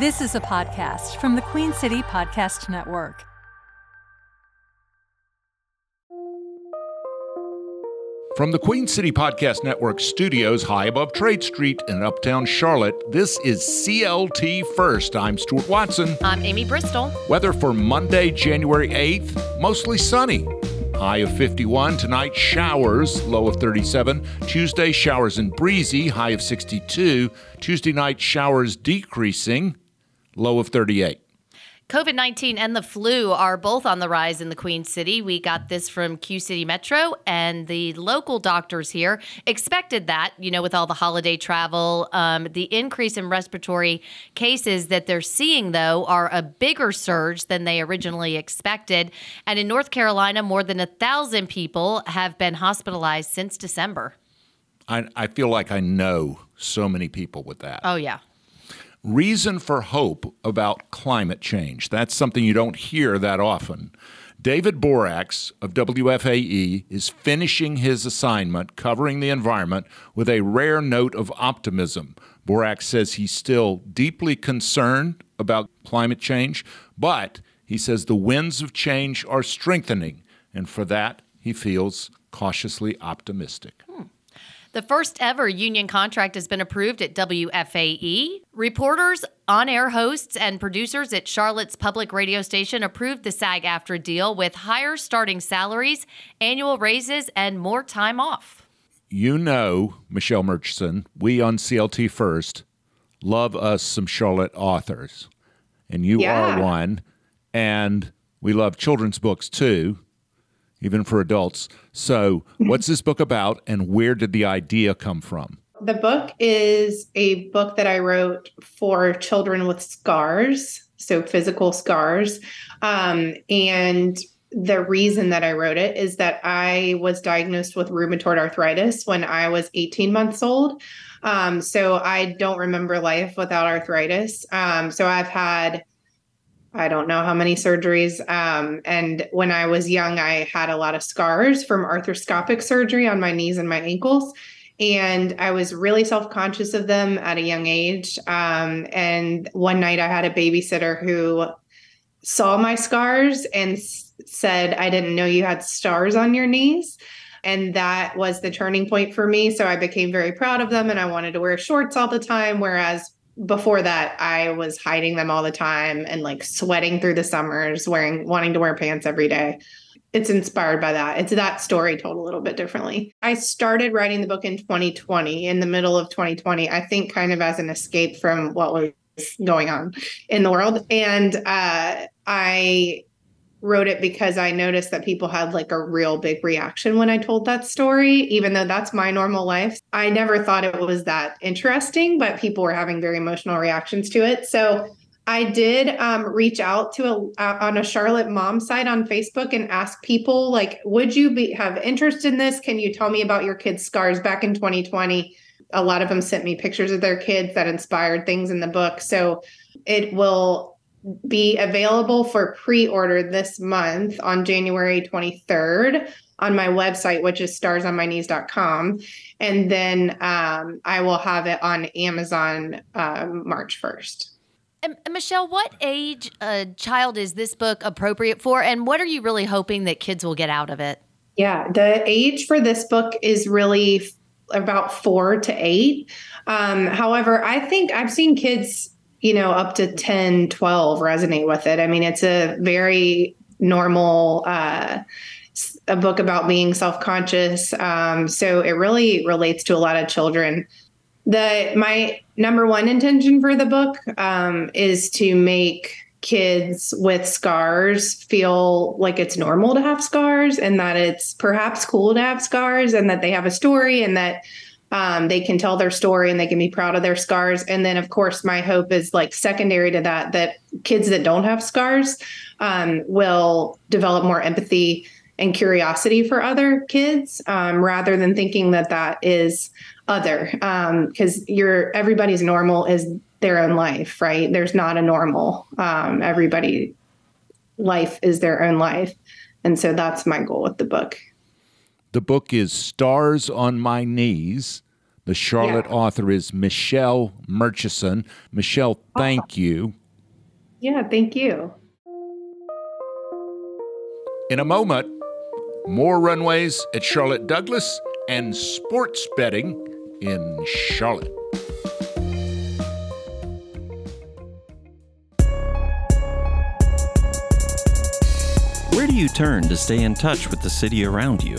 This is a podcast from the Queen City Podcast Network. From the Queen City Podcast Network studios high above Trade Street in uptown Charlotte, this is CLT First. I'm Stuart Watson. I'm Amy Bristol. Weather for Monday, January 8th, mostly sunny. High of 51. Tonight, showers, low of 37. Tuesday, showers and breezy, high of 62. Tuesday night, showers decreasing, low of 38. COVID 19 and the flu are both on the rise in the Queen City. We got this from Q City Metro, and the local doctors here expected that, you know, with all the holiday travel. Um, the increase in respiratory cases that they're seeing, though, are a bigger surge than they originally expected. And in North Carolina, more than a thousand people have been hospitalized since December. I, I feel like I know so many people with that. Oh, yeah reason for hope about climate change. That's something you don't hear that often. David Boraks of WFAE is finishing his assignment covering the environment with a rare note of optimism. Boraks says he's still deeply concerned about climate change, but he says the winds of change are strengthening, and for that, he feels cautiously optimistic. The first ever union contract has been approved at WFAE. Reporters, on air hosts, and producers at Charlotte's public radio station approved the SAG AFTRA deal with higher starting salaries, annual raises, and more time off. You know, Michelle Murchison, we on CLT First love us some Charlotte authors, and you yeah. are one. And we love children's books too even for adults. So, what's this book about, and where did the idea come from? The book is a book that I wrote for children with scars, so physical scars. Um, and the reason that I wrote it is that I was diagnosed with rheumatoid arthritis when I was 18 months old. Um, so I don't remember life without arthritis. Um, so I've had I don't know how many surgeries. Um, and when I was young, I had a lot of scars from arthroscopic surgery on my knees and my ankles. And I was really self conscious of them at a young age. Um, and one night I had a babysitter who saw my scars and s- said, I didn't know you had stars on your knees. And that was the turning point for me. So I became very proud of them and I wanted to wear shorts all the time. Whereas before that i was hiding them all the time and like sweating through the summers wearing wanting to wear pants every day. It's inspired by that. It's that story told a little bit differently. I started writing the book in 2020 in the middle of 2020 i think kind of as an escape from what was going on in the world. And uh, i wrote it because I noticed that people had like a real big reaction when I told that story, even though that's my normal life. I never thought it was that interesting, but people were having very emotional reactions to it. So I did um, reach out to a uh, on a Charlotte mom site on Facebook and ask people like, would you be have interest in this? Can you tell me about your kids' scars back in 2020? A lot of them sent me pictures of their kids that inspired things in the book. So it will be available for pre-order this month on January 23rd on my website, which is starsonmyknees.com. And then um, I will have it on Amazon um, March 1st. And Michelle, what age a child is this book appropriate for? And what are you really hoping that kids will get out of it? Yeah, the age for this book is really about four to eight. Um, however, I think I've seen kids you know, up to 10, 12 resonate with it. I mean, it's a very normal uh, a book about being self-conscious. Um, so it really relates to a lot of children. The my number one intention for the book um, is to make kids with scars feel like it's normal to have scars and that it's perhaps cool to have scars and that they have a story and that um, they can tell their story and they can be proud of their scars. And then, of course, my hope is like secondary to that, that kids that don't have scars um, will develop more empathy and curiosity for other kids um, rather than thinking that that is other. Because um, you're everybody's normal is their own life right? There's not a normal. Um, everybody life is their own life. And so that's my goal with the book. The book is stars on my knees The Charlotte Yeah. author is Michelle Murchison. Michelle, thank you. Yeah, thank you. In a moment, more runways at Charlotte Douglas and sports betting in Charlotte. Where do you turn to stay in touch with the city around you?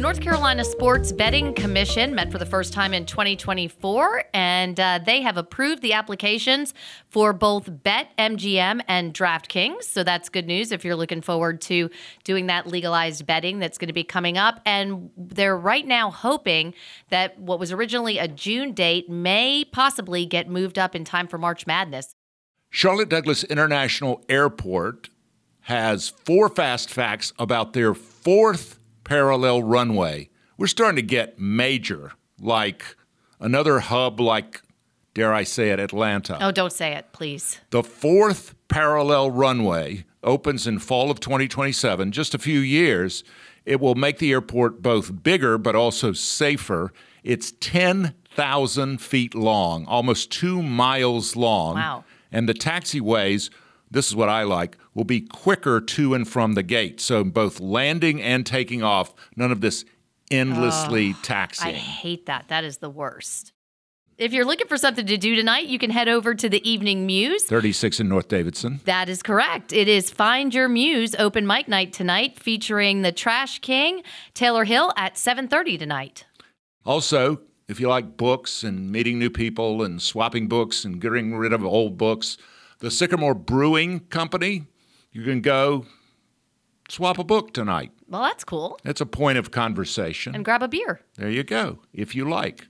The North Carolina Sports Betting Commission met for the first time in 2024, and uh, they have approved the applications for both BetMGM and DraftKings. So that's good news if you're looking forward to doing that legalized betting that's going to be coming up. And they're right now hoping that what was originally a June date may possibly get moved up in time for March Madness. Charlotte Douglas International Airport has four fast facts about their fourth parallel runway. We're starting to get major, like another hub, like, dare I say it, Atlanta. Oh, don't say it, please. The fourth parallel runway opens in fall of 2027, just a few years. It will make the airport both bigger but also safer. It's 10,000 feet long, almost two miles long. Wow. And the taxiways, this is what I like, will be quicker to and from the gate. So both landing and taking off, none of this endlessly I taxiing. hate that. That is the worst. If you're looking for something to do tonight, you can head over to the Evening Muse. 36 in North Davidson. That is correct. It is Find Your Muse open mic night tonight featuring the Trash King, Taylor Hill at 7:30 tonight. Also, if you like books and meeting new people and swapping books and getting rid of old books, the Sycamore Brewing Company, you can go swap a book tonight. Well, that's cool. It's a point of conversation. And grab a beer. There you go, if you like.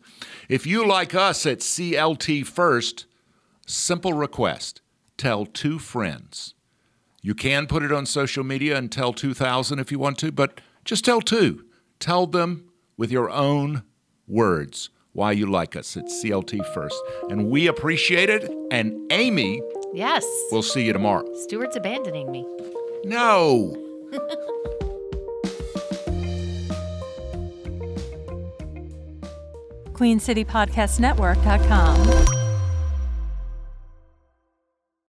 If you like us at CLT First, simple request tell two friends. You can put it on social media and tell 2,000 if you want to, but just tell two. Tell them with your own words why you like us at CLT First. And we appreciate it. And Amy, Yes. we'll see you tomorrow. Stuart's abandoning me. No. QueenCityPodcastNetwork.com.